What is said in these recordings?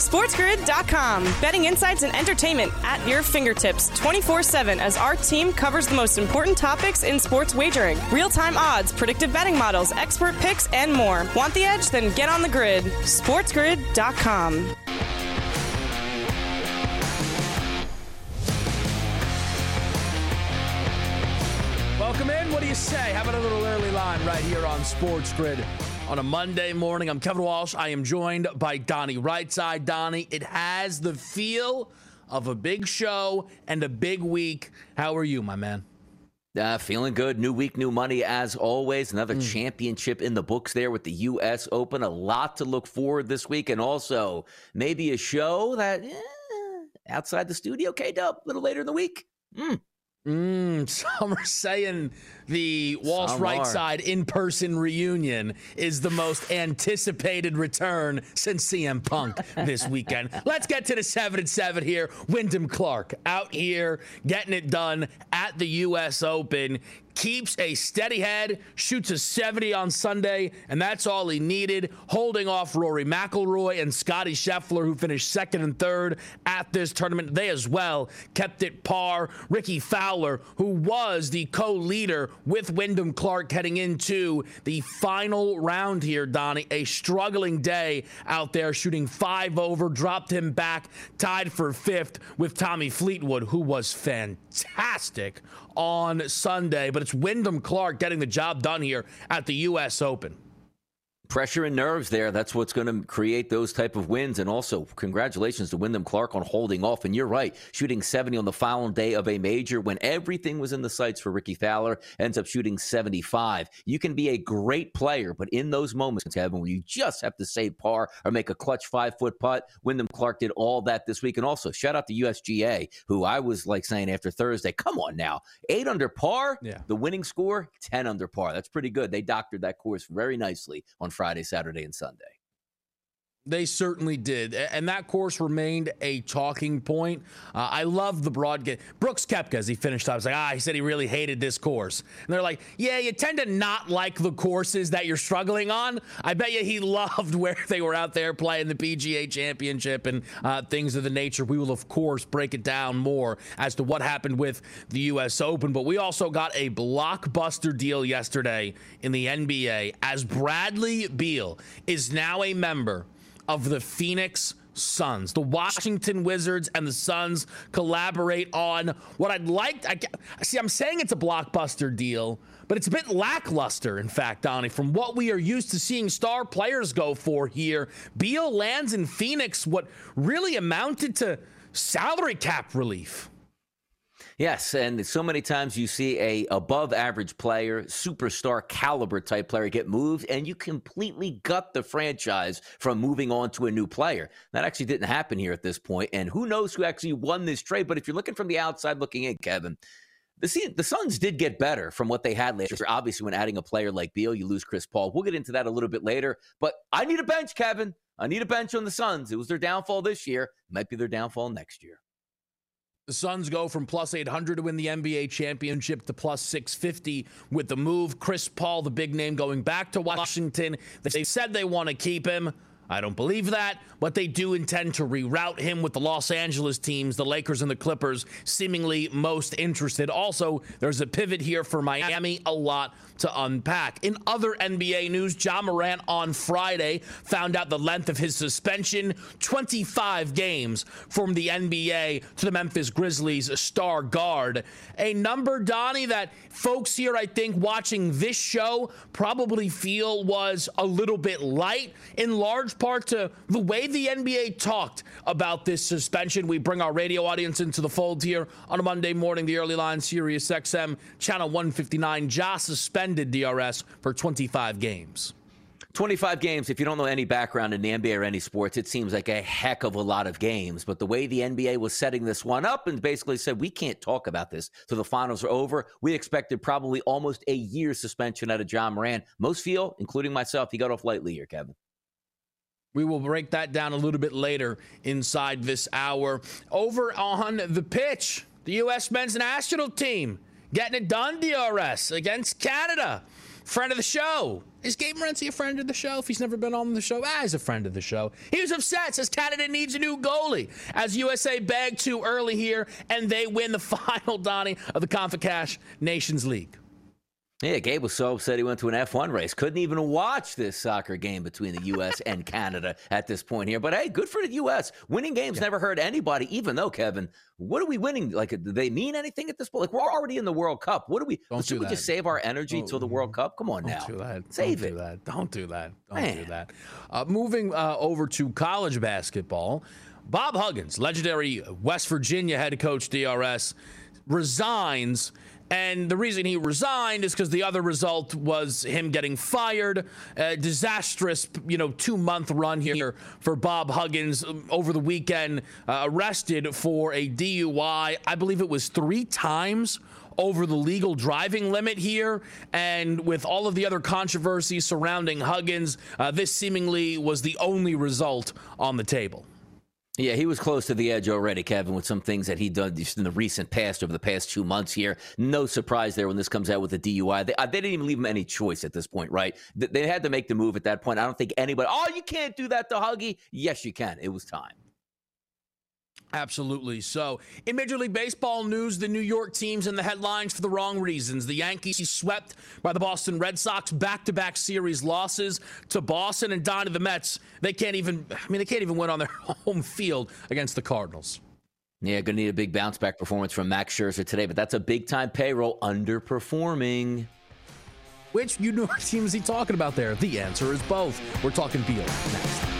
SportsGrid.com. Betting insights and entertainment at your fingertips 24 7 as our team covers the most important topics in sports wagering real time odds, predictive betting models, expert picks, and more. Want the edge? Then get on the grid. SportsGrid.com. Welcome in. What do you say? How about a little early line right here on Sports Grid on a Monday morning? I'm Kevin Walsh. I am joined by Donnie Rightside. Donnie, it has the feel of a big show and a big week. How are you, my man? Uh, feeling good. New week, new money as always. Another mm. championship in the books there with the U.S. Open. A lot to look forward this week, and also maybe a show that eh, outside the studio, K Dub, a little later in the week. Mm. Mm, some are saying the Walsh some right are. side in person reunion is the most anticipated return since CM Punk this weekend. Let's get to the 7 and 7 here. Wyndham Clark out here getting it done at the U.S. Open keeps a steady head, shoots a 70 on Sunday, and that's all he needed, holding off Rory McIlroy and Scottie Scheffler, who finished second and third at this tournament. They as well kept it par. Rickie Fowler, who was the co-leader with Wyndham Clark heading into the final round here, Donnie, a struggling day out there, shooting five over, dropped him back, tied for fifth with Tommy Fleetwood, who was fantastic on Sunday. But it's Wyndham Clark getting the job done here at the U.S. Open pressure and nerves there. That's what's going to create those type of wins. And also, congratulations to Wyndham Clark on holding off. And you're right, shooting 70 on the final day of a major when everything was in the sights for rickie Fowler, ends up shooting 75. You can be a great player, but in those moments, Kevin, where you just have to save par or make a clutch five foot putt, Wyndham Clark did all that this week. And also, shout out to USGA, who I was like saying after Thursday, come on now, eight under par, yeah. the winning score, 10 under par. That's pretty good. They doctored that course very nicely on Friday, Saturday, and Sunday. They certainly did. And that course remained a talking point. Uh, I love the broadcast. Brooks Koepka, as he finished up, was like, ah, he said he really hated this course. And they're like, yeah, you tend to not like the courses that you're struggling on. I bet you he loved where they were out there playing the PGA Championship and uh, things of the nature. We will, of course, break it down more as to what happened with the U.S. Open. But we also got a blockbuster deal yesterday in the NBA as Bradley Beal is now a member of the Phoenix Suns. The Washington Wizards and the Suns collaborate on what I'd like. I see. I'm saying it's a blockbuster deal, but it's a bit lackluster, in fact, Donnie, from what we are used to seeing star players go for here. Beal lands in Phoenix, what really amounted to salary cap relief. Yes, and so many times you see a above average player, superstar caliber type player get moved and you completely gut the franchise from moving on to a new player. That actually didn't happen here at this point and who knows who actually won this trade, but if you're looking from the outside looking in, Kevin, the the Suns did get better from what they had last year. Obviously, when adding a player like Beal, you lose Chris Paul. We'll get into that a little bit later. But I need a bench, Kevin. I need a bench on the Suns. It was their downfall this year. Might be their downfall next year. The Suns go from plus 800 to win the NBA championship to plus 650 with the move. Chris Paul, the big name, going back to Washington. They said they want to keep him. I don't believe that, but they do intend to reroute him with the Los Angeles teams, the Lakers and the Clippers, seemingly most interested. Also, there's a pivot here for Miami, a lot to unpack. In other NBA news, Ja Morant on Friday found out the length of his suspension 25 games from the NBA to the Memphis Grizzlies star guard. A number, Donnie, that folks here, I think, watching this show probably feel was a little bit light, in large part to the way the NBA talked about this suspension. We bring our radio audience into the fold here on a Monday morning, the early line, Sirius XM, channel 159. Ja suspended DRS for 25 games. 25 games, if you don't know any background in the NBA or any sports, it seems like a heck of a lot of games. But the way the NBA was setting this one up and basically said, we can't talk about this till the finals are over, we expected probably almost a year suspension out of Ja Morant. Most feel, including myself, he got off lightly here, Kevin. We will break that down a little bit later inside this hour. Over on the pitch, the U.S. men's national team getting it done, DRS, against Canada. Friend of the show. Is Gabe Morency a friend of the show? If he's never been on the show, ah, he's a friend of the show. He was upset, says Canada needs a new goalie. As USA bagged too early here, and they win the final, Donnie, of the CONCACAF Nations League. Yeah, Gabe was so upset he went to an F1 race. Couldn't even watch this soccer game between the U.S. and Canada at this point here. But hey, good for the U.S. Winning games yeah. never hurt anybody, even though, Kevin, what are we winning? Like, do they mean anything at this point? Like, we're already in the World Cup. What do we, Don't should do we that. just save our energy till the World Cup? Come on Don't now. Do that. Save Don't it. Do that. Don't do that. Don't Man. do that. Uh, moving uh, over to college basketball, Bob Huggins, legendary West Virginia head coach DRS, resigns – and the reason he resigned is because the other result was him getting fired. A disastrous, you know, two month run here for Bob Huggins um, over the weekend. Uh, arrested for a DUI. I believe it was three times over the legal driving limit here. And with all of the other controversies surrounding Huggins, uh, this seemingly was the only result on the table. Yeah, he was close to the edge already, Kevin, with some things that he done in the recent past over the past two months here. No surprise there when this comes out with the DUI. They, uh, they didn't even leave him any choice at this point, right? They, they had to make the move at that point. I don't think anybody, oh, you can't do that to Huggy. Yes, you can. It was time. Absolutely. So, in Major League Baseball news, the New York teams in the headlines for the wrong reasons. The Yankees swept by the Boston Red Sox, back-to-back series losses to Boston and Donnie the Mets. They can't even I mean they can't even win on their home field against the Cardinals. Yeah, going to need a big bounce back performance from Max Scherzer today, but that's a big time payroll underperforming. Which New York team is he talking about there? The answer is both. We're talking Beal next.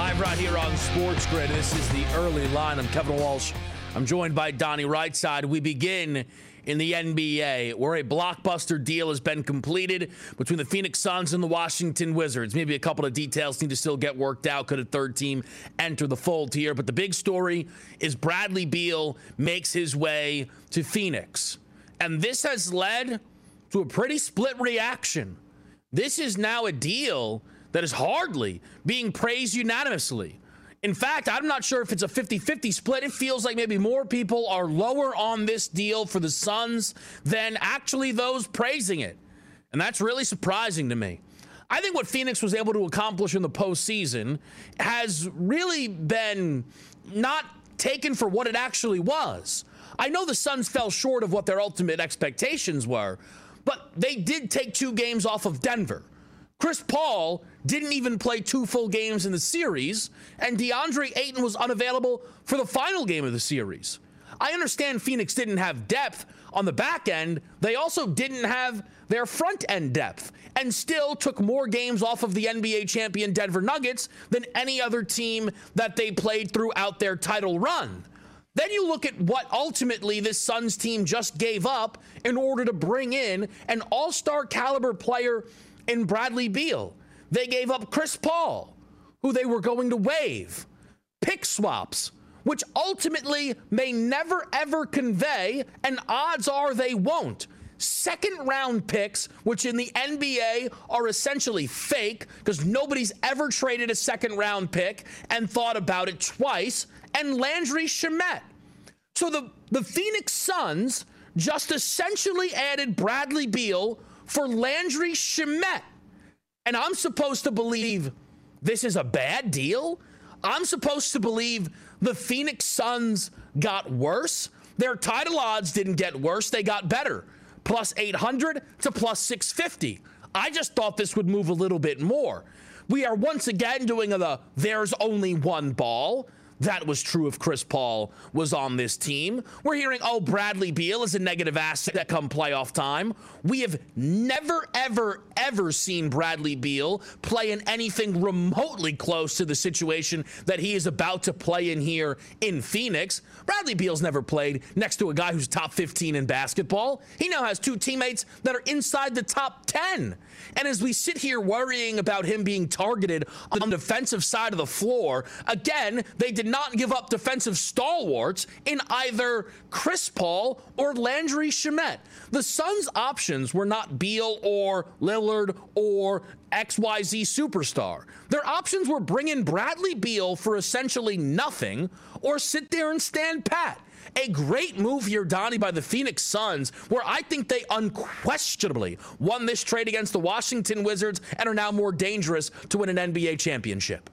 Live right here on Sports Grid. This is the early line. I'm Kevin Walsh. I'm joined by Donnie Rightside. We begin in the NBA, where a blockbuster deal has been completed between the Phoenix Suns and the Washington Wizards. Maybe a couple of details need to still get worked out. Could a third team enter the fold here? But the big story is Bradley Beal makes his way to Phoenix. And this has led to a pretty split reaction. This is now a deal that is hardly being praised unanimously. In fact, I'm not sure if it's a 50 50 split. It feels like maybe more people are lower on this deal for the Suns than actually those praising it. And that's really surprising to me. I think what Phoenix was able to accomplish in the postseason has really been not taken for what it actually was. I know the Suns fell short of what their ultimate expectations were, but they did take two games off of Denver. Chris Paul didn't even play two full games in the series, and DeAndre Ayton was unavailable for the final game of the series. I understand Phoenix didn't have depth on the back end. They also didn't have their front end depth and still took more games off of the NBA champion Denver Nuggets than any other team that they played throughout their title run. Then you look at what ultimately this Suns team just gave up in order to bring in an all star caliber player in Bradley Beal. They gave up Chris Paul, who they were going to waive, pick swaps, which ultimately may never ever convey, and odds are they won't. Second round picks, which in the NBA are essentially fake because nobody's ever traded a second round pick and thought about it twice, and Landry Shamet. So the, the Phoenix Suns just essentially added Bradley Beal for Landry Shamet. And I'm supposed to believe this is a bad deal? I'm supposed to believe the Phoenix Suns got worse? Their title odds didn't get worse, they got better. Plus 800 to plus 650. I just thought this would move a little bit more. We are once again doing the there's only one ball. That was true if Chris Paul was on this team. We're hearing, oh, Bradley Beal is a negative asset that come playoff time. We have never, ever, ever seen Bradley Beal play in anything remotely close to the situation that he is about to play in here in Phoenix. Bradley Beal's never played next to a guy who's top 15 in basketball. He now has two teammates that are inside the top 10. And as we sit here worrying about him being targeted on the defensive side of the floor, again, they did not give up defensive stalwarts in either Chris Paul or Landry Shamet. The Suns' options were not Beal or Lillard or XYZ superstar. Their options were bring in Bradley Beal for essentially nothing or sit there and stand pat. A great move here, Donnie, by the Phoenix Suns, where I think they unquestionably won this trade against the Washington Wizards and are now more dangerous to win an NBA championship.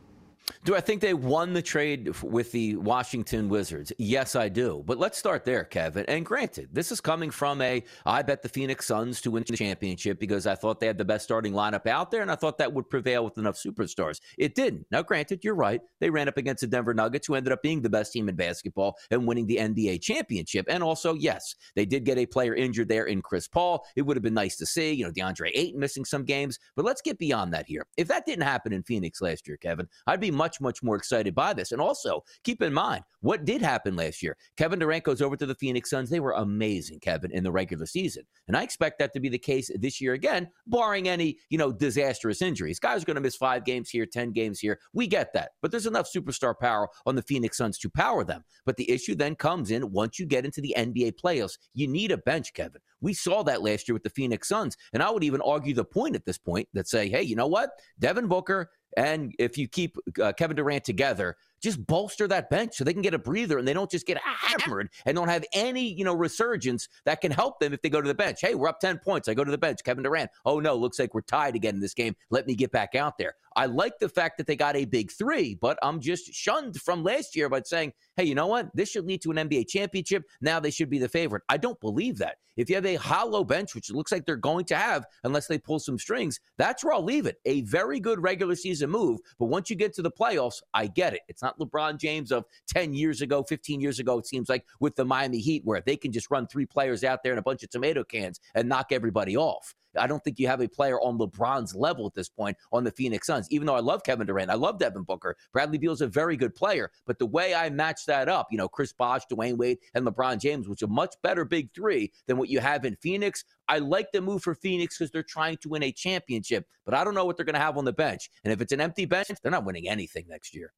Do I think they won the trade with the Washington Wizards? Yes, I do. But let's start there, Kevin. And granted, this is coming from a I bet the Phoenix Suns to win the championship because I thought they had the best starting lineup out there and I thought that would prevail with enough superstars. It didn't. Now, granted, you're right. They ran up against the Denver Nuggets, who ended up being the best team in basketball and winning the NBA championship. And also, yes, they did get a player injured there in Chris Paul. It would have been nice to see, you know, DeAndre Ayton missing some games. But let's get beyond that here. If that didn't happen in Phoenix last year, Kevin, I'd be much, much more excited by this. And also, keep in mind what did happen last year. Kevin Durant goes over to the Phoenix Suns. They were amazing, Kevin, in the regular season. And I expect that to be the case this year again, barring any, you know, disastrous injuries. Guys are going to miss five games here, 10 games here. We get that. But there's enough superstar power on the Phoenix Suns to power them. But the issue then comes in once you get into the NBA playoffs, you need a bench, Kevin. We saw that last year with the Phoenix Suns. And I would even argue the point at this point that say, hey, you know what? Devin Booker and if you keep uh, Kevin Durant together, just bolster that bench so they can get a breather and they don't just get hammered and don't have any, you know, resurgence that can help them if they go to the bench. Hey, we're up 10 points. I go to the bench. Kevin Durant. Oh, no, looks like we're tied again in this game. Let me get back out there. I like the fact that they got a big three, but I'm just shunned from last year by saying, hey, you know what? This should lead to an NBA championship. Now they should be the favorite. I don't believe that. If you have a hollow bench, which it looks like they're going to have, unless they pull some strings, that's where I'll leave it. A very good regular season move. But once you get to the playoffs, I get it. It's not not LeBron James of 10 years ago, 15 years ago, it seems like with the Miami Heat, where they can just run three players out there and a bunch of tomato cans and knock everybody off. I don't think you have a player on LeBron's level at this point on the Phoenix Suns. Even though I love Kevin Durant, I love Devin Booker. Bradley Beal is a very good player, but the way I match that up, you know, Chris Bosh, Dwyane Wade, and LeBron James, which is a much better big three than what you have in Phoenix. I like the move for Phoenix because they're trying to win a championship, but I don't know what they're going to have on the bench. And if it's an empty bench, they're not winning anything next year.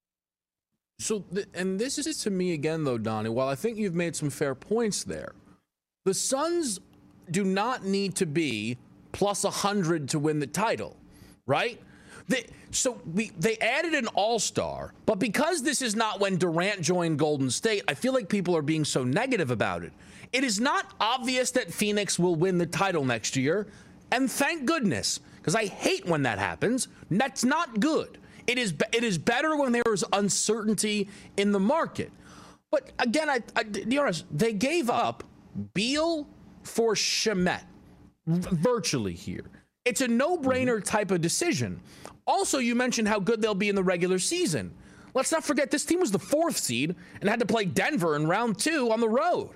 So, and this is to me again, though, Donnie. While I think you've made some fair points there, the Suns do not need to be plus 100 to win the title, right? They, so we they added an all-star, but because this is not when Durant joined Golden State, I feel like people are being so negative about it. It is not obvious that Phoenix will win the title next year, and thank goodness, because I hate when that happens. That's not good. It is it is better when there is uncertainty in the market. But again, I, I be honest, they gave up Beal for Shamet virtually here. It's a no brainer mm-hmm. type of decision. Also, you mentioned how good they'll be in the regular season. Let's not forget this team was the fourth seed and had to play Denver in round two on the road.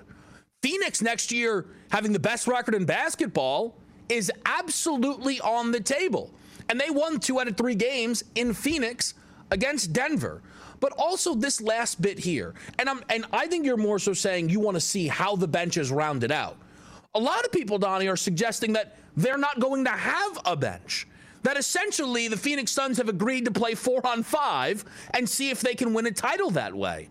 Phoenix next year, having the best record in basketball, is absolutely on the table. And they won two out of three games in Phoenix against Denver. But also this last bit here, and I'm and I think you're more so saying you want to see how the bench is rounded out. A lot of people, Donnie, are suggesting that they're not going to have a bench. That essentially the Phoenix Suns have agreed to play four on five and see if they can win a title that way.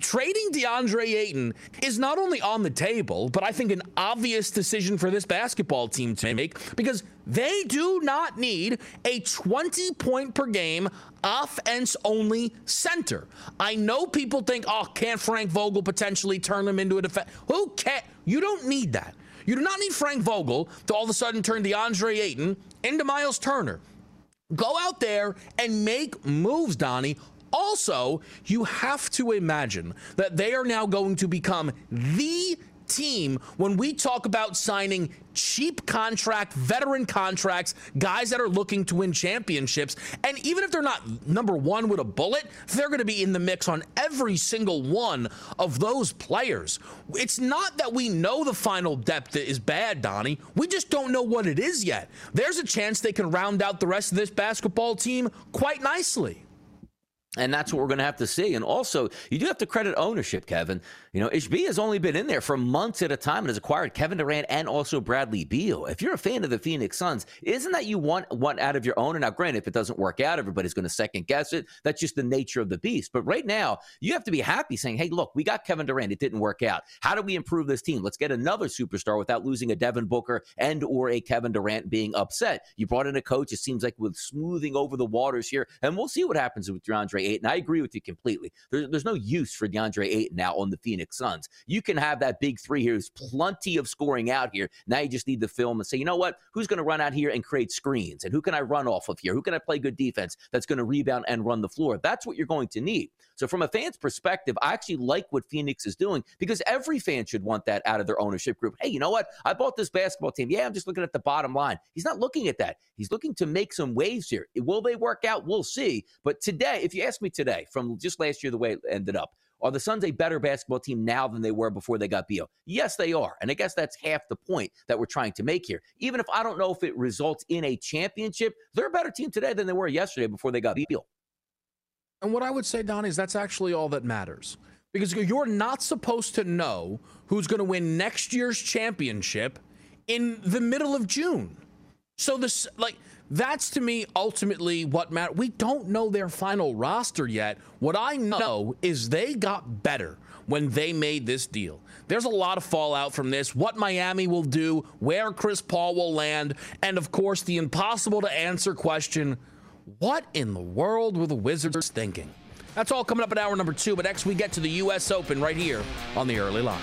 Trading DeAndre Ayton is not only on the table, but I think an obvious decision for this basketball team to make because they do not need a 20 point per game offense only center. I know people think, oh, can't Frank Vogel potentially turn them into a defense? Who can't? You don't need that. You do not need Frank Vogel to all of a sudden turn DeAndre Ayton into Miles Turner. Go out there and make moves, Donnie. Also, you have to imagine that they are now going to become the team when we talk about signing cheap contract, veteran contracts, guys that are looking to win championships. And even if they're not number one with a bullet, they're going to be in the mix on every single one of those players. It's not that we know the final depth is bad, Donnie. We just don't know what it is yet. There's a chance they can round out the rest of this basketball team quite nicely. And that's what we're going to have to see. And also, you do have to credit ownership, Kevin. You know, Ishbia has only been in there for months at a time and has acquired Kevin Durant and also Bradley Beal. If you're a fan of the Phoenix Suns, isn't that you want one out of your own? And Now, granted, if it doesn't work out, everybody's going to second guess it. That's just the nature of the beast. But right now, you have to be happy saying, hey, look, we got Kevin Durant. It didn't work out. How do we improve this team? Let's get another superstar without losing a Devin Booker and or a Kevin Durant being upset. You brought in a coach, it seems like with smoothing over the waters here. And we'll see what happens with DeAndre Ayton. I agree with you completely. There, there's no use for DeAndre Ayton now on the Phoenix Suns. You can have that big three here. There's plenty of scoring out here. Now you just need the film and say, you know what? Who's going to run out here and create screens? And who can I run off of here? Who can I play good defense that's going to rebound and run the floor? That's what you're going to need. So, from a fan's perspective, I actually like what Phoenix is doing because every fan should want that out of their ownership group. Hey, you know what? I bought this basketball team. Yeah, I'm just looking at the bottom line. He's not looking at that. He's looking to make some waves here. Will they work out? We'll see. But today, if you ask me today, from just last year, the way it ended up, are the Suns a better basketball team now than they were before they got Beal? Yes, they are. And I guess that's half the point that we're trying to make here. Even if I don't know if it results in a championship, they're a better team today than they were yesterday before they got Beal. And what I would say, Donnie, is that's actually all that matters. Because you're not supposed to know who's going to win next year's championship in the middle of June. So this like that's to me ultimately what matters. We don't know their final roster yet. What I know is they got better when they made this deal. There's a lot of fallout from this, what Miami will do, where Chris Paul will land, and of course the impossible to answer question, what in the world were the Wizards thinking? That's all coming up in hour number 2, but next we get to the US Open right here on the early line.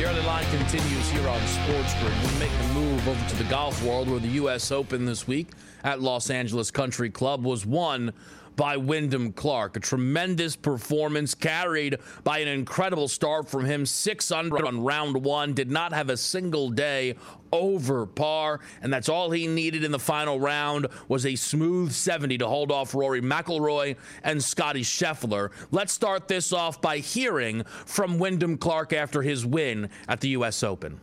The early line continues here on Sports Grid. We make the move over to the golf world where the U.S. Open this week at Los Angeles Country Club was won by Wyndham Clark. A tremendous performance carried by an incredible start from him. Six under on round one. Did not have a single day over par, and that's all he needed in the final round was a smooth 70 to hold off Rory McIlroy and Scottie Scheffler. Let's start this off by hearing from Wyndham Clark after his win at the U.S. Open.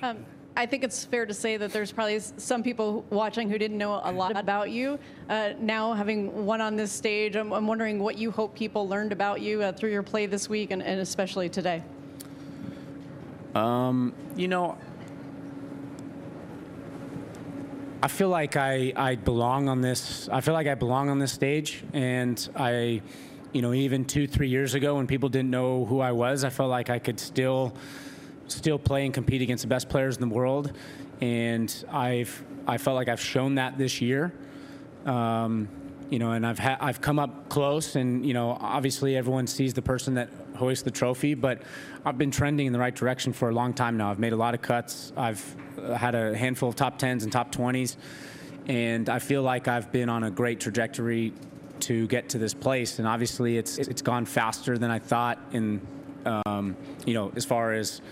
Um, I think it's fair to say that there's probably some people watching who didn't know a lot about you. Uh, now, having one on this stage, I'm, I'm, wondering what you hope people learned about you uh, through your play this week and, and especially today. Um, you know, I feel like I, I belong on this. I feel like I belong on this stage, and I, you know, even two, three years ago when people didn't know who I was, I felt like I could still still play and compete against the best players in the world, and I've I felt like I've shown that this year. Um, you know, and I've ha- I've come up close, and you know, obviously everyone sees the person that hoists the trophy, but I've been trending in the right direction for a long time now. I've made a lot of cuts. I've uh, had a handful of top tens and top twenties, and I feel like I've been on a great trajectory to get to this place. And obviously, it's it's gone faster than I thought. In um, you know, as far as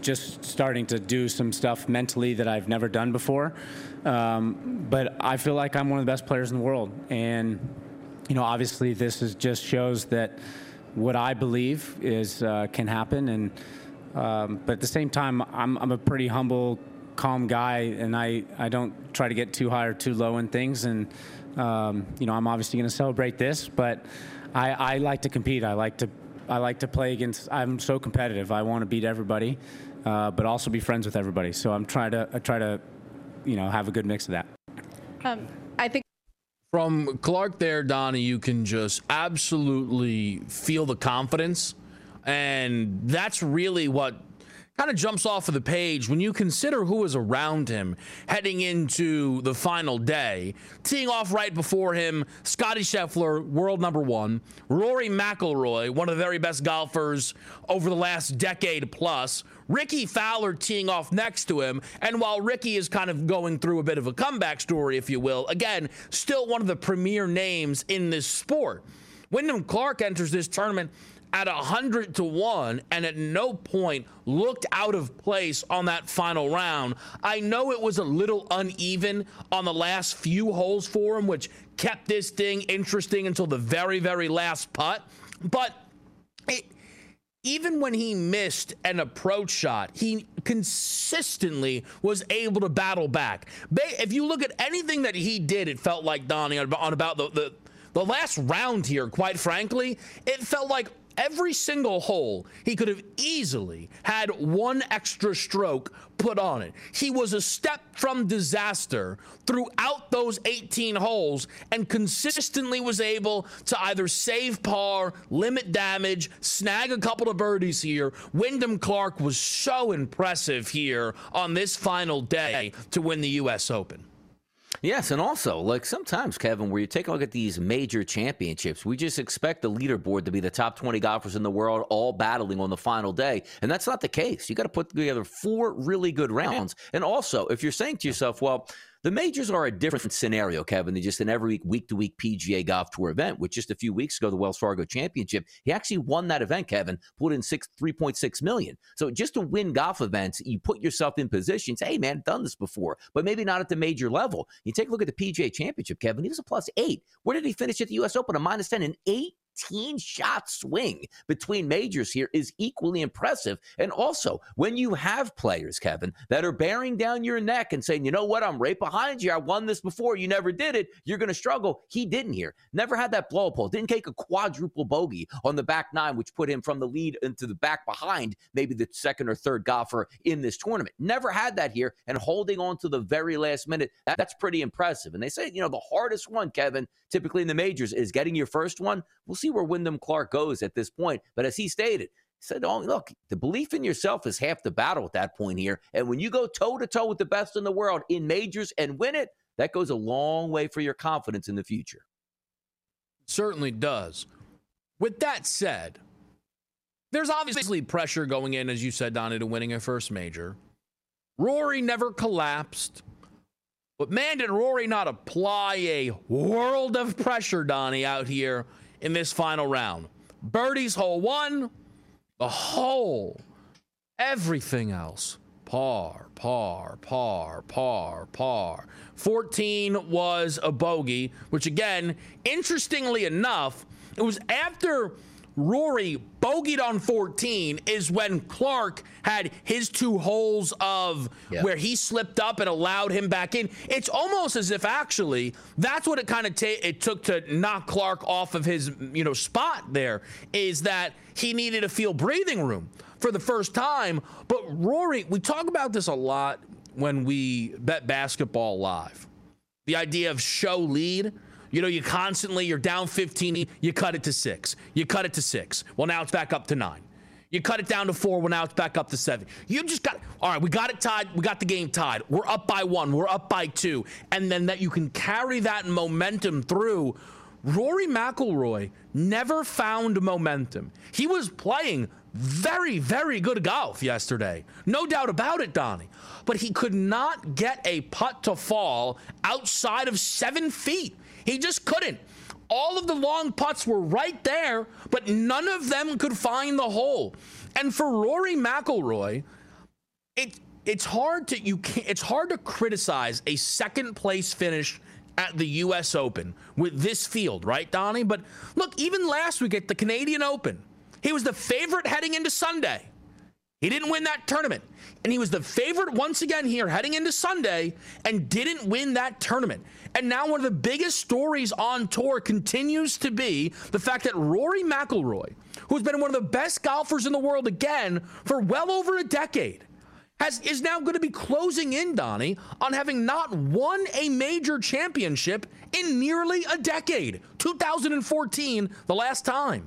just starting to do some stuff mentally that I've never done before. Um, but I feel like I'm one of the best players in the world, and you know, obviously, this is just shows that what I believe is uh, can happen. And um, but at the same time, I'm I'm a pretty humble, calm guy, and I I don't try to get too high or too low in things. And um, you know, I'm obviously going to celebrate this, but I, I like to compete. I like to I like to play against. I'm so competitive. I want to beat everybody, uh, but also be friends with everybody. So I'm trying to I try to, you know, have a good mix of that. Um, I think. From Clark there, Donnie, you can just absolutely feel the confidence. And that's really what kind of jumps off of the page when you consider who was around him heading into the final day. Teeing off right before him, Scottie Scheffler, world number one, Rory McIlroy, one of the very best golfers over the last decade plus. Rickie Fowler teeing off next to him. And while Rickie is kind of going through a bit of a comeback story, if you will, again, still one of the premier names in this sport. Wyndham Clark enters this tournament at 100 to 1 and at no point looked out of place on that final round. I know it was a little uneven on the last few holes for him, which kept this thing interesting until the very, very last putt. But it, even when he missed an approach shot, he consistently was able to battle back. If you look at anything that he did, it felt like Donnie on about the, the the last round here, quite frankly, it felt like every single hole, he could have easily had one extra stroke put on it. He was a step from disaster throughout those 18 holes and consistently was able to either save par, limit damage, snag a couple of birdies here. Wyndham Clark was so impressive here on this final day to win the U.S. Open. Yes, and also, like sometimes, Kevin, where you take a look at these major championships, we just expect the leaderboard to be the top 20 golfers in the world all battling on the final day. And that's not the case. You got to put together four really good rounds. And also, if you're saying to yourself, well, the majors are a different scenario, Kevin, than just an every week week to week PGA Golf Tour event. Which just a few weeks ago, the Wells Fargo Championship, he actually won that event. Kevin pulled in six, three point six million. So just to win golf events, you put yourself in positions. Hey, man, done this before, but maybe not at the major level. You take a look at the PGA Championship, Kevin. He was a plus eight. Where did he finish at the U.S. Open? A minus ten and eight 18 shot swing between majors here is equally impressive. And also, when you have players, Kevin, that are bearing down your neck and saying, you know what, I'm right behind you. I won this before. You never did it. You're going to struggle. He didn't here. Never had that blow up hole. Didn't take a quadruple bogey on the back nine, which put him from the lead into the back behind maybe the second or third golfer in this tournament. Never had that here. And holding on to the very last minute, that, that's pretty impressive. And they say, you know, the hardest one, Kevin, typically in the majors is getting your first one. We'll see where Wyndham Clark goes at this point. But as he stated, he said, "Oh, look, the belief in yourself is half the battle at that point here. And when you go toe to toe with the best in the world in majors and win it, that goes a long way for your confidence in the future." Certainly does. With that said, there's obviously pressure going in, as you said, Donnie, to winning a first major. Rory never collapsed. But man, did Rory not apply a world of pressure, Donnie, out here in this final round. Birdies hole one, the hole, everything else. Par, par, par, par, par. 14 was a bogey, which again, interestingly enough, it was after Rory bogeyed on 14 is when Clark had his two holes of where he slipped up and allowed him back in. It's almost as if actually that's what it kind of ta- it took to knock Clark off of his you know spot there is that he needed to feel breathing room for the first time. But Rory, we talk about this a lot when we bet basketball live. The idea of show lead you know, you constantly, you're down 15, you cut it to six. You cut it to six. Well, now it's back up to nine. You cut it down to four. Well, now it's back up to seven. You just got, all right, we got it tied. We got the game tied. We're up by one. We're up by two. And then that you can carry that momentum through. Rory McIlroy never found momentum. He was playing very, very good golf yesterday. No doubt about it, Donnie. But he could not get a putt to fall outside of seven feet. He just couldn't. All of the long putts were right there, but none of them could find the hole. And for Rory McIlroy, it it's hard to you can it's hard to criticize a second place finish at the US Open with this field, right, Donnie? But look, even last week at the Canadian Open, he was the favorite heading into Sunday. He didn't win that tournament. And he was the favorite once again here heading into Sunday and didn't win that tournament. And now one of the biggest stories on tour continues to be the fact that Rory McIlroy, who's been one of the best golfers in the world again for well over a decade, has is now going to be closing in, Donnie, on having not won a major championship in nearly a decade. 2014, the last time.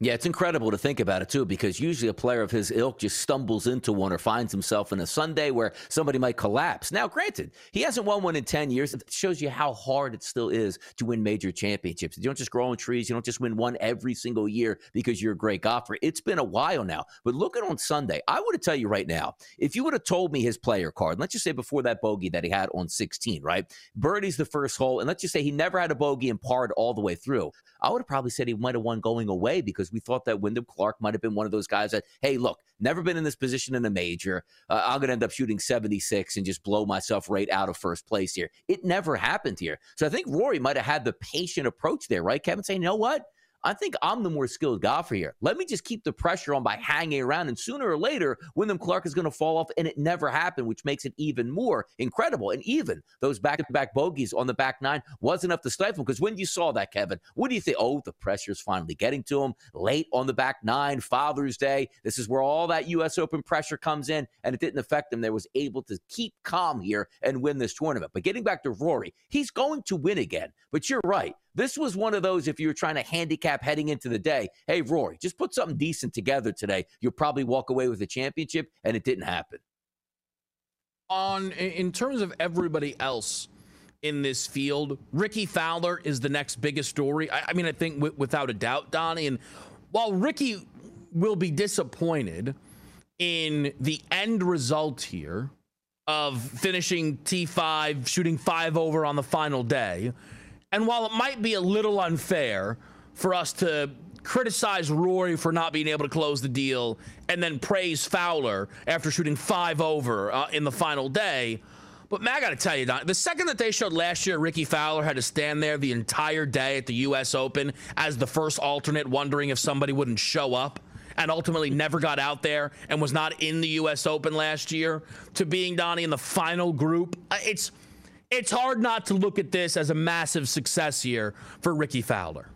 Yeah, it's incredible to think about it too, because usually a player of his ilk just stumbles into one or finds himself in a Sunday where somebody might collapse. Now, granted, he hasn't won one in 10 years. It shows you how hard it still is to win major championships. You don't just grow on trees, you don't just win one every single year because you're a great golfer. It's been a while now. But look at on Sunday, I would have tell you right now, if you would have told me his player card, let's just say before that bogey that he had on 16, right? Birdie's the first hole, and let's just say he never had a bogey and parred all the way through. I would have probably said he might have won going away because we thought that Wyndham Clark might have been one of those guys that, hey, look, never been in this position in a major. Uh, I'm going to end up shooting 76 and just blow myself right out of first place here. It never happened here. So I think Rory might have had the patient approach there, right, Kevin? Saying, you know what? I think I'm the more skilled golfer here. Let me just keep the pressure on by hanging around, and sooner or later, Wyndham Clark is going to fall off, and it never happened, which makes it even more incredible. And even those back-to-back bogeys on the back nine was enough to stifle. Because when you saw that, Kevin, what do you think? Oh, the pressure's finally getting to him. Late on the back nine, Father's Day. This is where all that U.S. Open pressure comes in, and it didn't affect him. They was able to keep calm here and win this tournament. But getting back to Rory, he's going to win again. But you're right. This was one of those, if you were trying to handicap heading into the day, hey, Rory, just put something decent together today. You'll probably walk away with a championship, and it didn't happen. On in terms of everybody else in this field. Rickie Fowler is the next biggest story. I, I mean, I think w- without a doubt, Donnie. And while Rickie will be disappointed in the end result here of finishing T5, shooting five over on the final day, and while it might be a little unfair for us to criticize Rory for not being able to close the deal and then praise Fowler after shooting five over uh, in the final day. But man, I got to tell you, Don, the second that they showed last year, Rickie Fowler had to stand there the entire day at the U.S. Open as the first alternate, wondering if somebody wouldn't show up, and ultimately never got out there and was not in the U.S. Open last year, to being Donnie in the final group. Uh, it's it's hard not to look at this as a massive success here for Rickie Fowler.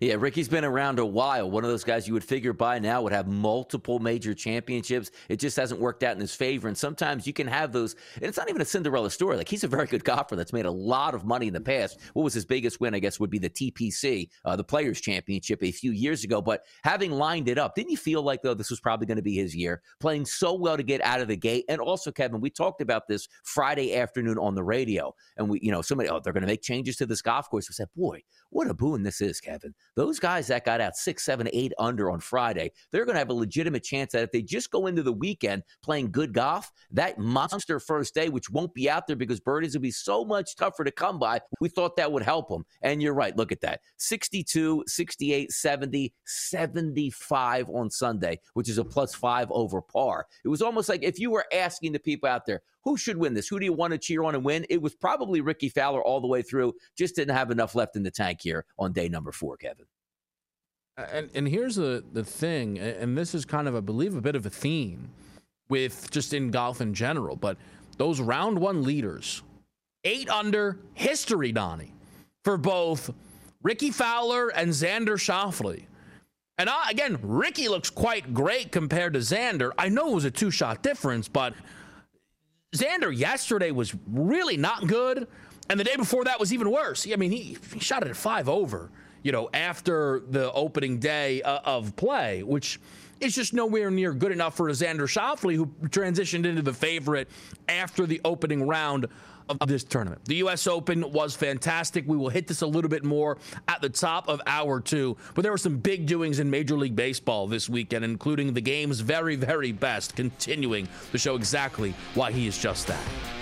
Yeah, Rickie's been around a while. One of those guys you would figure by now would have multiple major championships. It just hasn't worked out in his favor. And sometimes you can have those, and it's not even a Cinderella story. Like he's a very good golfer that's made a lot of money in the past. What was his biggest win? I guess would be the TPC, uh, the Players Championship, a few years ago. But having lined it up, didn't you feel like though this was probably going to be his year? Playing so well to get out of the gate, and also Kevin, we talked about this Friday afternoon on the radio, and we, you know, somebody, oh, they're going to make changes to this golf course. We said, boy, what a boon this is, Kevin. Those guys that got out six, seven, eight under on Friday, they're going to have a legitimate chance that if they just go into the weekend playing good golf, that monster first day, which won't be out there because birdies will be so much tougher to come by, we thought that would help them. And you're right. Look at that 62, 68, 70, 75 on Sunday, which is a plus five over par. It was almost like if you were asking the people out there, who should win this? Who do you want to cheer on and win? It was probably Rickie Fowler all the way through. Just didn't have enough left in the tank here on day number four, Kevin. And and here's the the thing, and this is kind of I believe a bit of a theme with just in golf in general, but those round one leaders, eight under history, Donnie, for both Rickie Fowler and Xander Schauffele. And I, again, Rickie looks quite great compared to Xander. I know it was a two shot difference, but Xander yesterday was really not good. And the day before that was even worse. I mean, he, he shot it at five over, you know, after the opening day uh, of play, which is just nowhere near good enough for Xander Schauffele, who transitioned into the favorite after the opening round of this tournament. The U.S. Open was fantastic. We will hit this a little bit more at the top of hour two, but there were some big doings in Major League Baseball this weekend, including the game's very, very best, continuing to show exactly why he is just that.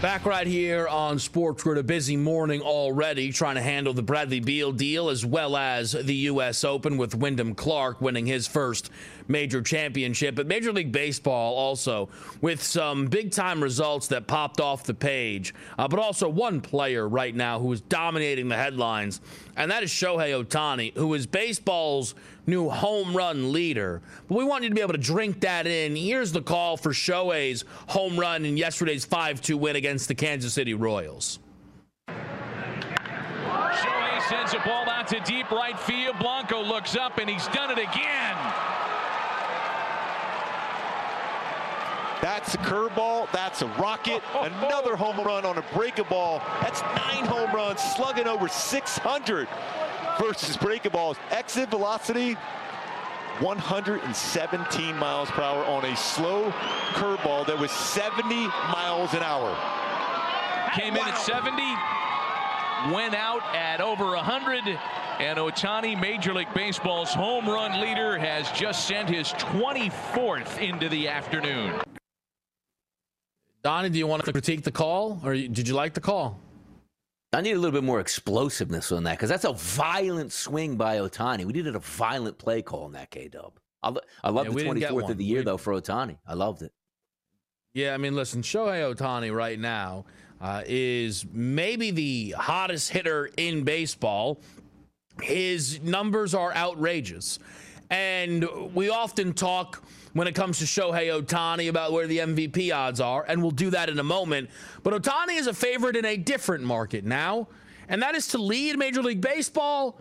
Back right here on Sports Grid, a busy morning already trying to handle the Bradley Beal deal as well as the U.S. Open with Wyndham Clark winning his first major championship. But Major League Baseball also with some big time results that popped off the page, uh, but also one player right now who is dominating the headlines, and that is Shohei Ohtani, who is baseball's new home run leader. But we want you to be able to drink that in. Here's the call for Shohei's home run in yesterday's 5 2 win against the Kansas City Royals. Shohei sends a ball out to deep right field. Blanco looks up and he's done it again. That's a curveball. That's a rocket. Another home run on a breaking ball. That's nine home runs, slugging over 600 versus breaking balls. Exit velocity 117 miles per hour on a slow curveball that was 70 miles an hour. Came in at 70, went out at over 100, and Ohtani, Major League Baseball's home run leader, has just sent his 24th into the afternoon. Donnie, do you want to critique the call, or did you like the call? I need a little bit more explosiveness on that because that's a violent swing by Ohtani. We needed a violent play call in that K Dub. I, I love yeah, the 24th of the year, we, though, for Ohtani. I loved it. Yeah, I mean, listen, Shohei Ohtani right now uh, is maybe the hottest hitter in baseball. His numbers are outrageous. And we often talk when it comes to Shohei Ohtani about where the MVP odds are, and we'll do that in a moment. But Ohtani is a favorite in a different market now, and that is to lead Major League Baseball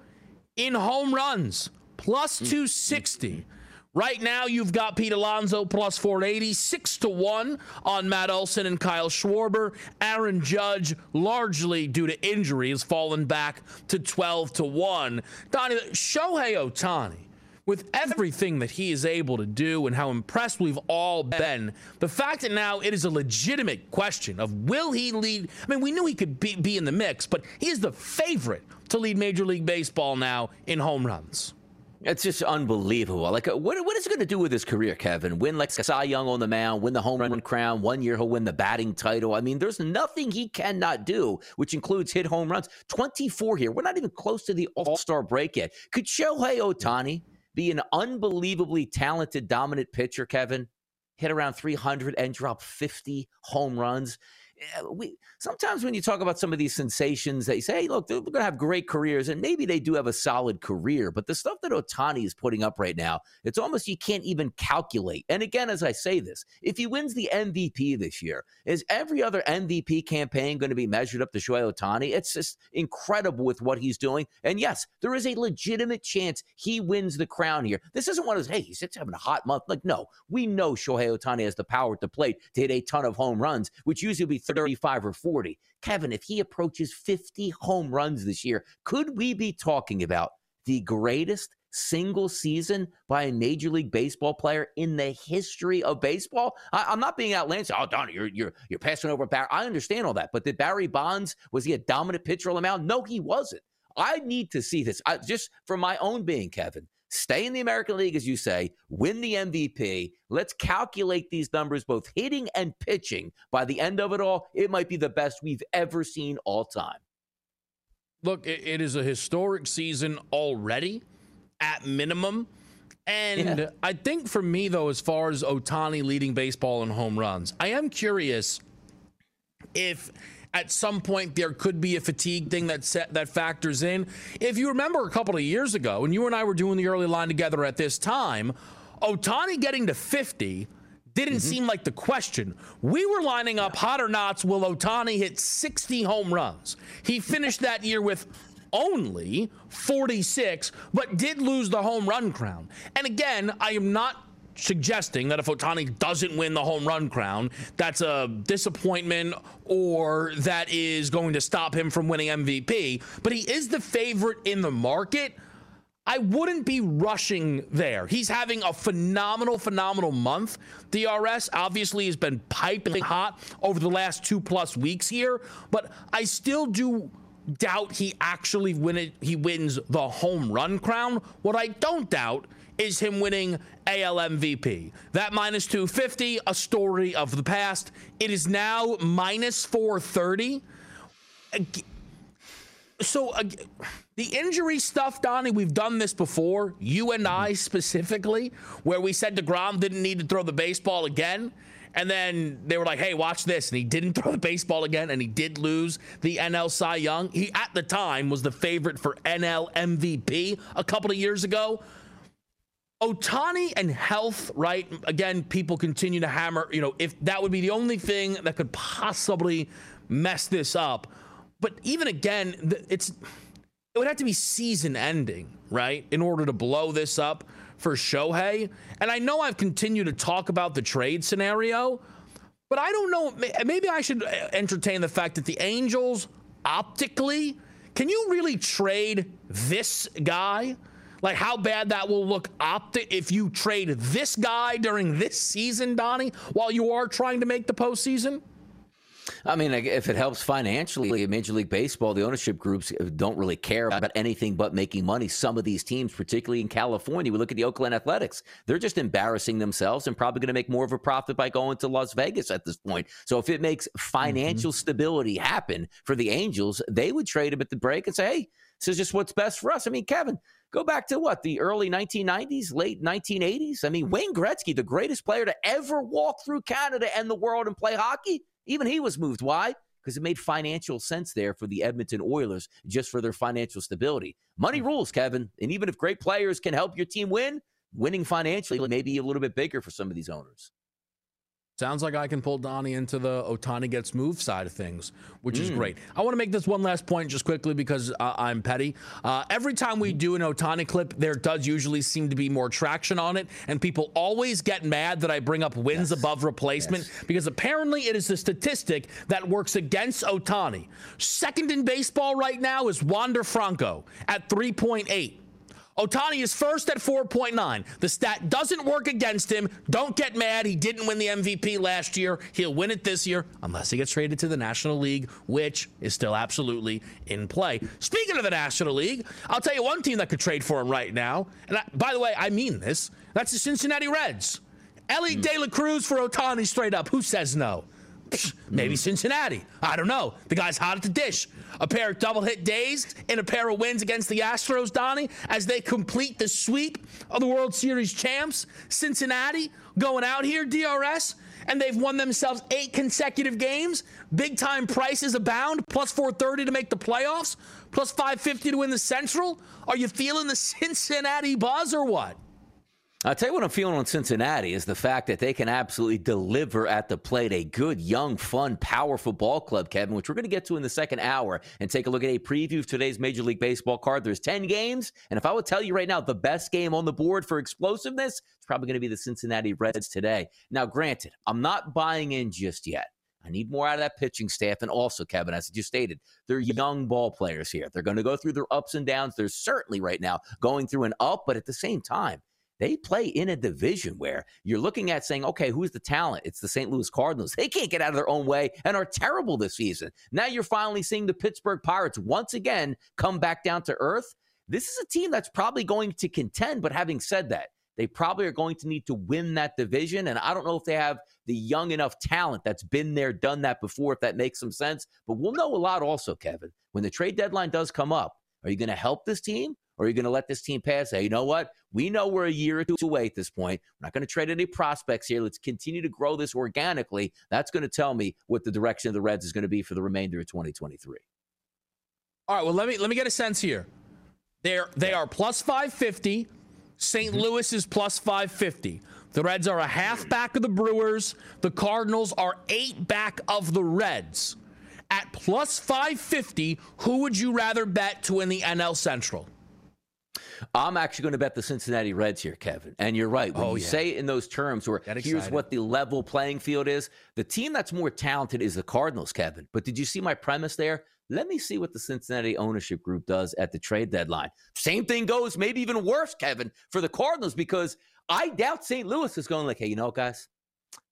in home runs, plus mm. 260. Right now, you've got Pete Alonso plus 480, 6 to 1 on Matt Olson and Kyle Schwarber. Aaron Judge, largely due to injury, has fallen back to 12 to 1. Donnie, Shohei Ohtani with everything that he is able to do and how impressed we've all been, the fact that now it is a legitimate question of will he lead? I mean, we knew he could be, be in the mix, but he is the favorite to lead Major League Baseball now in home runs. It's just unbelievable. Like, uh, what, what is it going to do with his career, Kevin? Win like Cy Young on the mound, win the home run crown. One year he'll win the batting title. I mean, there's nothing he cannot do, which includes hit home runs. 24 here. We're not even close to the All Star break yet. Could Shohei Ohtani be an unbelievably talented, dominant pitcher, Kevin, hit around 300 and drop 50 home runs. Eh, we sometimes when you talk about some of these sensations, they say, hey, look, they're going to have great careers, and maybe they do have a solid career. But the stuff that Ohtani is putting up right now, it's almost you can't even calculate. And again, as I say this, if he wins the MVP this year, is every other MVP campaign going to be measured up to Shohei Ohtani? It's just incredible with what he's doing. And yes, there is a legitimate chance he wins the crown here. This isn't one of those, hey, he's having a hot month. Like, no, we know Shohei Ohtani has the power to plate to hit a ton of home runs, which usually be 35 or 40. Kevin, if he approaches 50 home runs this year, could we be talking about the greatest single season by a Major League Baseball player in the history of baseball? I, am not being outlandish. Oh, Donnie, you're you're you're passing over Barry. I understand all that, but did Barry Bonds was he a dominant pitcher on the mound? No, he wasn't. I need to see this I, just for my own being, Kevin stay in the American League, as you say, win the MVP. Let's calculate these numbers, both hitting and pitching. By the end of it all, it might be the best we've ever seen all time. Look, it is a historic season already, at minimum. And yeah. I think for me, though, as far as Ohtani leading baseball in home runs, I am curious if at some point there could be a fatigue thing that set, that factors in. If you remember a couple of years ago, and you and I were doing the early line together at this time, Ohtani getting to 50 didn't mm-hmm. seem like the question. We were lining up hot or nots. Will Ohtani hit 60 home runs? He finished that year with only 46, but did lose the home run crown. And again, I am not suggesting that if Ohtani doesn't win the home run crown, that's a disappointment or that is going to stop him from winning MVP. But he is the favorite in the market. I wouldn't be rushing there. He's having a phenomenal, phenomenal month. DRS obviously has been piping hot over the last two plus weeks here, but I still do doubt he actually win it, he wins the home run crown. What I don't doubt is him winning AL MVP. That minus 250, a story of the past. It is now minus 430. So, uh, the injury stuff, Donnie, we've done this before, you and I specifically, where we said DeGrom didn't need to throw the baseball again. And then they were like, hey, watch this. And he didn't throw the baseball again, and he did lose the NL Cy Young. He, at the time, was the favorite for NL MVP a couple of years ago. Ohtani and health, right? Again, people continue to hammer, you know, if that would be the only thing that could possibly mess this up. But even again, it's it would have to be season ending, right? In order to blow this up for Shohei. And I know I've continued to talk about the trade scenario, but I don't know. Maybe I should entertain the fact that the Angels optically, can you really trade this guy? Like how bad that will look optic if you trade this guy during this season, Donnie, while you are trying to make the postseason? I mean, if it helps financially, Major League Baseball, the ownership groups don't really care about anything but making money. Some of these teams, particularly in California, we look at the Oakland Athletics, they're just embarrassing themselves and probably going to make more of a profit by going to Las Vegas at this point. So if it makes financial mm-hmm. stability happen for the Angels, they would trade him at the break and say, hey, this is just what's best for us. I mean, Kevin, go back to what, the early 1990s, late 1980s? I mean, hmm. Wayne Gretzky, the greatest player to ever walk through Canada and the world and play hockey, even he was moved. Why? Because it made financial sense there for the Edmonton Oilers just for their financial stability. Money hmm. rules, Kevin. And even if great players can help your team win, winning financially may be a little bit bigger for some of these owners. Sounds like I can pull Donnie into the Ohtani gets moved side of things, which mm. is great. I want to make this one last point just quickly because uh, I'm petty. Uh, every time we do an Ohtani clip, there does usually seem to be more traction on it, and people always get mad that I bring up wins yes. above replacement yes. because apparently it is the statistic that works against Ohtani. Second in baseball right now is Wander Franco at 3.8. Ohtani is first at 4.9. The stat doesn't work against him. Don't get mad. He didn't win the MVP last year. He'll win it this year unless he gets traded to the National League, which is still absolutely in play. Speaking of the National League, I'll tell you one team that could trade for him right now. And I, by the way, I mean this. That's the Cincinnati Reds. Elly mm. De La Cruz for Ohtani straight up. Who says no? maybe Cincinnati. I don't know. The guy's hot at the dish. A pair of double hit days and a pair of wins against the Astros, Donnie, as they complete the sweep of the World Series champs. Cincinnati going out here, DRS, and they've won themselves eight consecutive games. Big time prices abound, plus 430 to make the playoffs, plus 550 to win the Central. Are you feeling the Cincinnati buzz or what? I'll tell you what I'm feeling on Cincinnati is the fact that they can absolutely deliver at the plate. A good, young, fun, powerful ball club, Kevin, which we're going to get to in the second hour and take a look at a preview of today's Major League Baseball card. There's 10 games. And if I would tell you right now, the best game on the board for explosiveness, it's probably going to be the Cincinnati Reds today. Now, granted, I'm not buying in just yet. I need more out of that pitching staff. And also, Kevin, as you stated, they're young ball players here. They're going to go through their ups and downs. They're certainly right now going through an up, but at the same time, they play in a division where you're looking at saying, okay, who's the talent? It's the St. Louis Cardinals. They can't get out of their own way and are terrible this season. Now you're finally seeing the Pittsburgh Pirates once again come back down to earth. This is a team that's probably going to contend, but having said that, they probably are going to need to win that division. And I don't know if they have the young enough talent that's been there, done that before, if that makes some sense. But we'll know a lot also, Kevin. When the trade deadline does come up, are you going to help this team or are you going to let this team pass? Hey, you know what? We know we're a year or two away at this point. We're not going to trade any prospects here. Let's continue to grow this organically. That's going to tell me what the direction of the Reds is going to be for the remainder of 2023. All right. Well, let me let me get a sense here. They're they are plus 550. St. Mm-hmm. Louis is plus 550. The Reds are a half back of the Brewers. The Cardinals are eight back of the Reds. At plus 550, who would you rather bet to win the NL Central? I'm actually going to bet the Cincinnati Reds here, Kevin. And you're right. When oh, you yeah. say it in those terms, where here's what the level playing field is, the team that's more talented is the Cardinals, Kevin. But did you see my premise there? Let me see what the Cincinnati ownership group does at the trade deadline. Same thing goes, maybe even worse, Kevin, for the Cardinals, because I doubt St. Louis is going like, hey, you know, guys,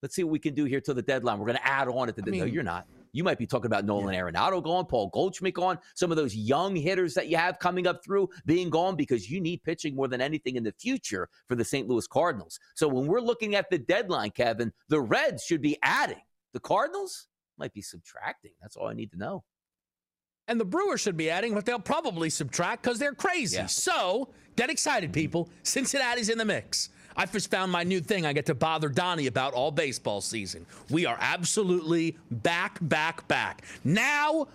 let's see what we can do here till the deadline. We're going to add on at the deadline. No, you're not. You might be talking about Nolan yeah. Arenado gone, Paul Goldschmidt gone, some of those young hitters that you have coming up through being gone because you need pitching more than anything in the future for the St. Louis Cardinals. So when we're looking at the deadline, Kevin, the Reds should be adding. The Cardinals might be subtracting. That's all I need to know. And the Brewers should be adding, but they'll probably subtract because they're crazy. Yeah. So get excited, people. Cincinnati's in the mix. I just found my new thing I get to bother Donnie about all baseball season. We are absolutely back, back, back. Now,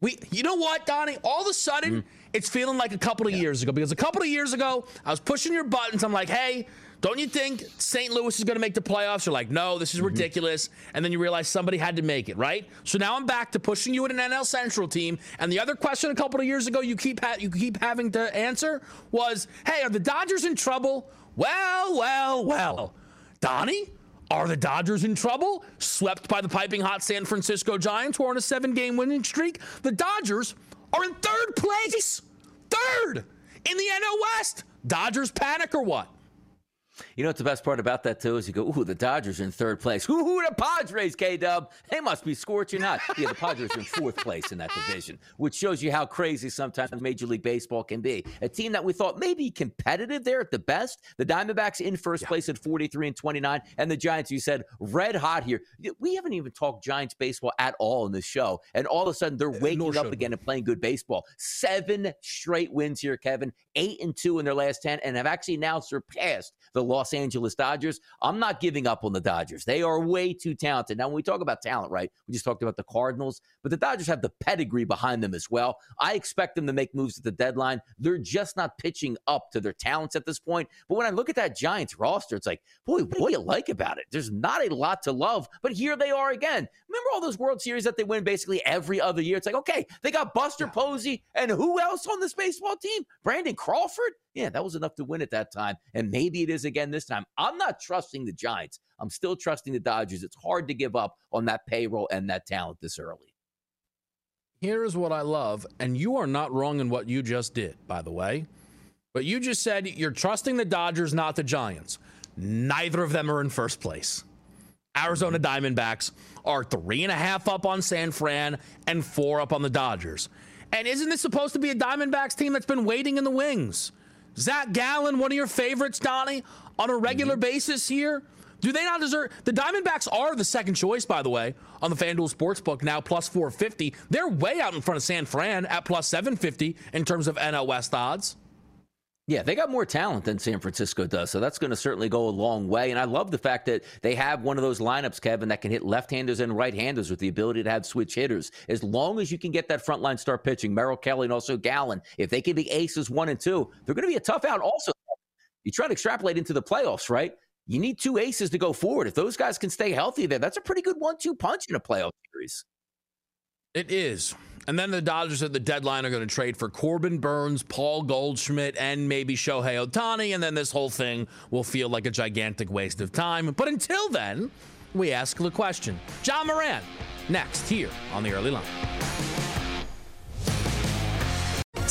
we, you know what, Donnie? All of a sudden, mm. it's feeling like a couple of yeah. years ago because a couple of years ago, I was pushing your buttons. I'm like, hey, Don't you think St. Louis is going to make the playoffs? You're like, no, this is ridiculous. And then you realize somebody had to make it, right? So now I'm back to pushing you at an NL Central team. And the other question a couple of years ago you keep ha- you keep having to answer was, hey, are the Dodgers in trouble? Well, well, well. Donnie, are the Dodgers in trouble? Swept by the piping hot San Francisco Giants, who are on a seven game winning streak. The Dodgers are in third place. Third in the NL West. Dodgers panic or what? You know what the best part about that too is you go, ooh, the Dodgers in third place. Ooh, the Padres, K Dub. They must be scorching hot. Yeah, the Padres are in fourth place in that division, which shows you how crazy sometimes Major League Baseball can be. A team that we thought maybe competitive there at the best. The Diamondbacks in first yeah. place at 43 and 29, and the Giants, you said, red hot here. We haven't even talked Giants baseball at all in this show, and all of a sudden they're uh, waking up again and playing good baseball. Seven straight wins here, Kevin. Eight and two in their last ten, and have actually now surpassed the Los Angeles Dodgers. I'm not giving up on the Dodgers. They are way too talented. Now, when we talk about talent, right, we just talked about the Cardinals, but the Dodgers have the pedigree behind them as well. I expect them to make moves at the deadline. They're just not pitching up to their talents at this point. But when I look at that Giants roster, it's like, boy, what do you like about it? There's not a lot to love, but here they are again. Remember all those World Series that they win basically every other year? It's like, okay, they got Buster yeah. Posey, and who else on this baseball team? Brandon Crawford? Yeah, that was enough to win at that time. And maybe it is again this time. I'm not trusting the Giants. I'm still trusting the Dodgers. It's hard to give up on that payroll and that talent this early. Here is what I love. And you are not wrong in what you just did, by the way. But you just said you're trusting the Dodgers, not the Giants. Neither of them are in first place. Arizona Diamondbacks are three and a half up on San Fran and four up on the Dodgers. And isn't this supposed to be a Diamondbacks team that's been waiting in the wings? Zach Gallen, one of your favorites, Donnie, on a regular mm-hmm. basis here. Do they not deserve? The Diamondbacks are the second choice, by the way, on the FanDuel Sportsbook now plus 450. They're way out in front of San Fran at plus 750 in terms of NL West odds. Yeah, they got more talent than San Francisco does, so that's going to certainly go a long way. And I love the fact that they have one of those lineups, Kevin, that can hit left-handers and right-handers with the ability to have switch hitters. As long as you can get that front line start pitching, Merrill Kelly and also Gallen, if they can be aces one and two, they're going to be a tough out. Also, you try to extrapolate into the playoffs, right? You need two aces to go forward. If those guys can stay healthy there, that's a pretty good one-two punch in a playoff series. It is. And then the Dodgers at the deadline are going to trade for Corbin Burnes, Paul Goldschmidt, and maybe Shohei Ohtani. And then this whole thing will feel like a gigantic waste of time. But until then, we ask the question. Ja Morant, next here on the early line.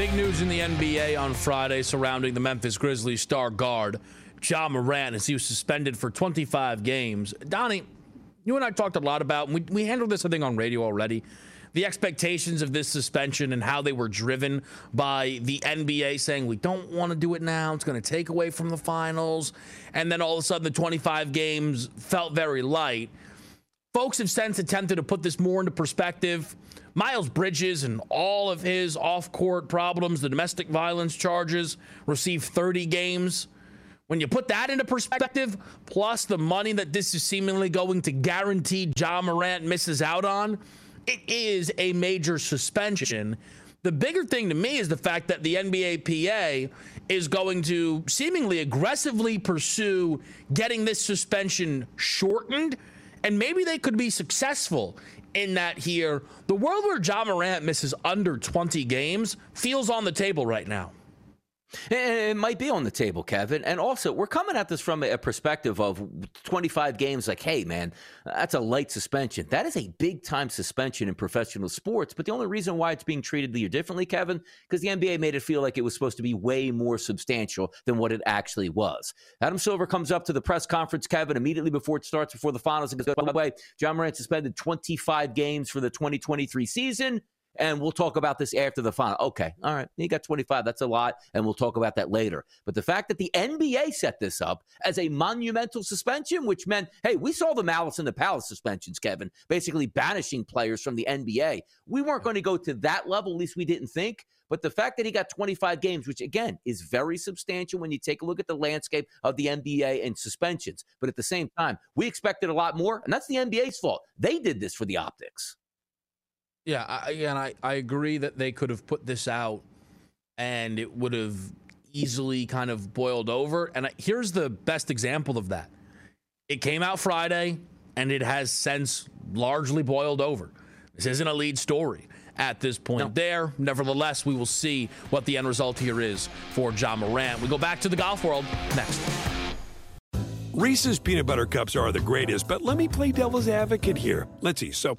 Big news in the NBA on Friday surrounding the Memphis Grizzlies star guard, Ja Morant, as he was suspended for 25 games. Donnie, you and I talked a lot about, we, we handled this, I think, on radio already, the expectations of this suspension and how they were driven by the NBA saying, we don't want to do it now. It's going to take away from the finals. And then all of a sudden, the 25 games felt very light. folks have since attempted to put this more into perspective. Miles Bridges and all of his off court problems, the domestic violence charges, received 30 games. When you put that into perspective, plus the money that this is seemingly going to guarantee Ja Morant misses out on, it is a major suspension. The bigger thing to me is the fact that the NBA PA is going to seemingly aggressively pursue getting this suspension shortened. And maybe they could be successful in that here. The world where Ja Morant misses under 20 games feels on the table right now. It might be on the table, Kevin. And also, we're coming at this from a perspective of 25 games like, hey, man, that's a light suspension. That is a big time suspension in professional sports. But the only reason why it's being treated differently, Kevin, because the NBA made it feel like it was supposed to be way more substantial than what it actually was. Adam Silver comes up to the press conference, Kevin, immediately before it starts, before the finals, and goes, by the way, Ja Morant suspended 25 games for the 2023 season and we'll talk about this after the final. Okay, all right, he got 25. That's a lot, and we'll talk about that later. But the fact that the NBA set this up as a monumental suspension, which meant, hey, we saw the Malice in the Palace suspensions, Kevin, basically banishing players from the NBA. We weren't going to go to that level, at least we didn't think. But the fact that he got 25 games, which again is very substantial when you take a look at the landscape of the NBA and suspensions. But at the same time, we expected a lot more, and that's the NBA's fault. They did this for the optics. Yeah, I, and I, I agree that they could have put this out and it would have easily kind of boiled over. And I, here's the best example of that it came out Friday and it has since largely boiled over. This isn't a lead story at this point no. there. Nevertheless, we will see what the end result here is for Ja Morant. We go back to the golf world next. Reese's peanut butter cups are the greatest, but let me play devil's advocate here. Let's see. So,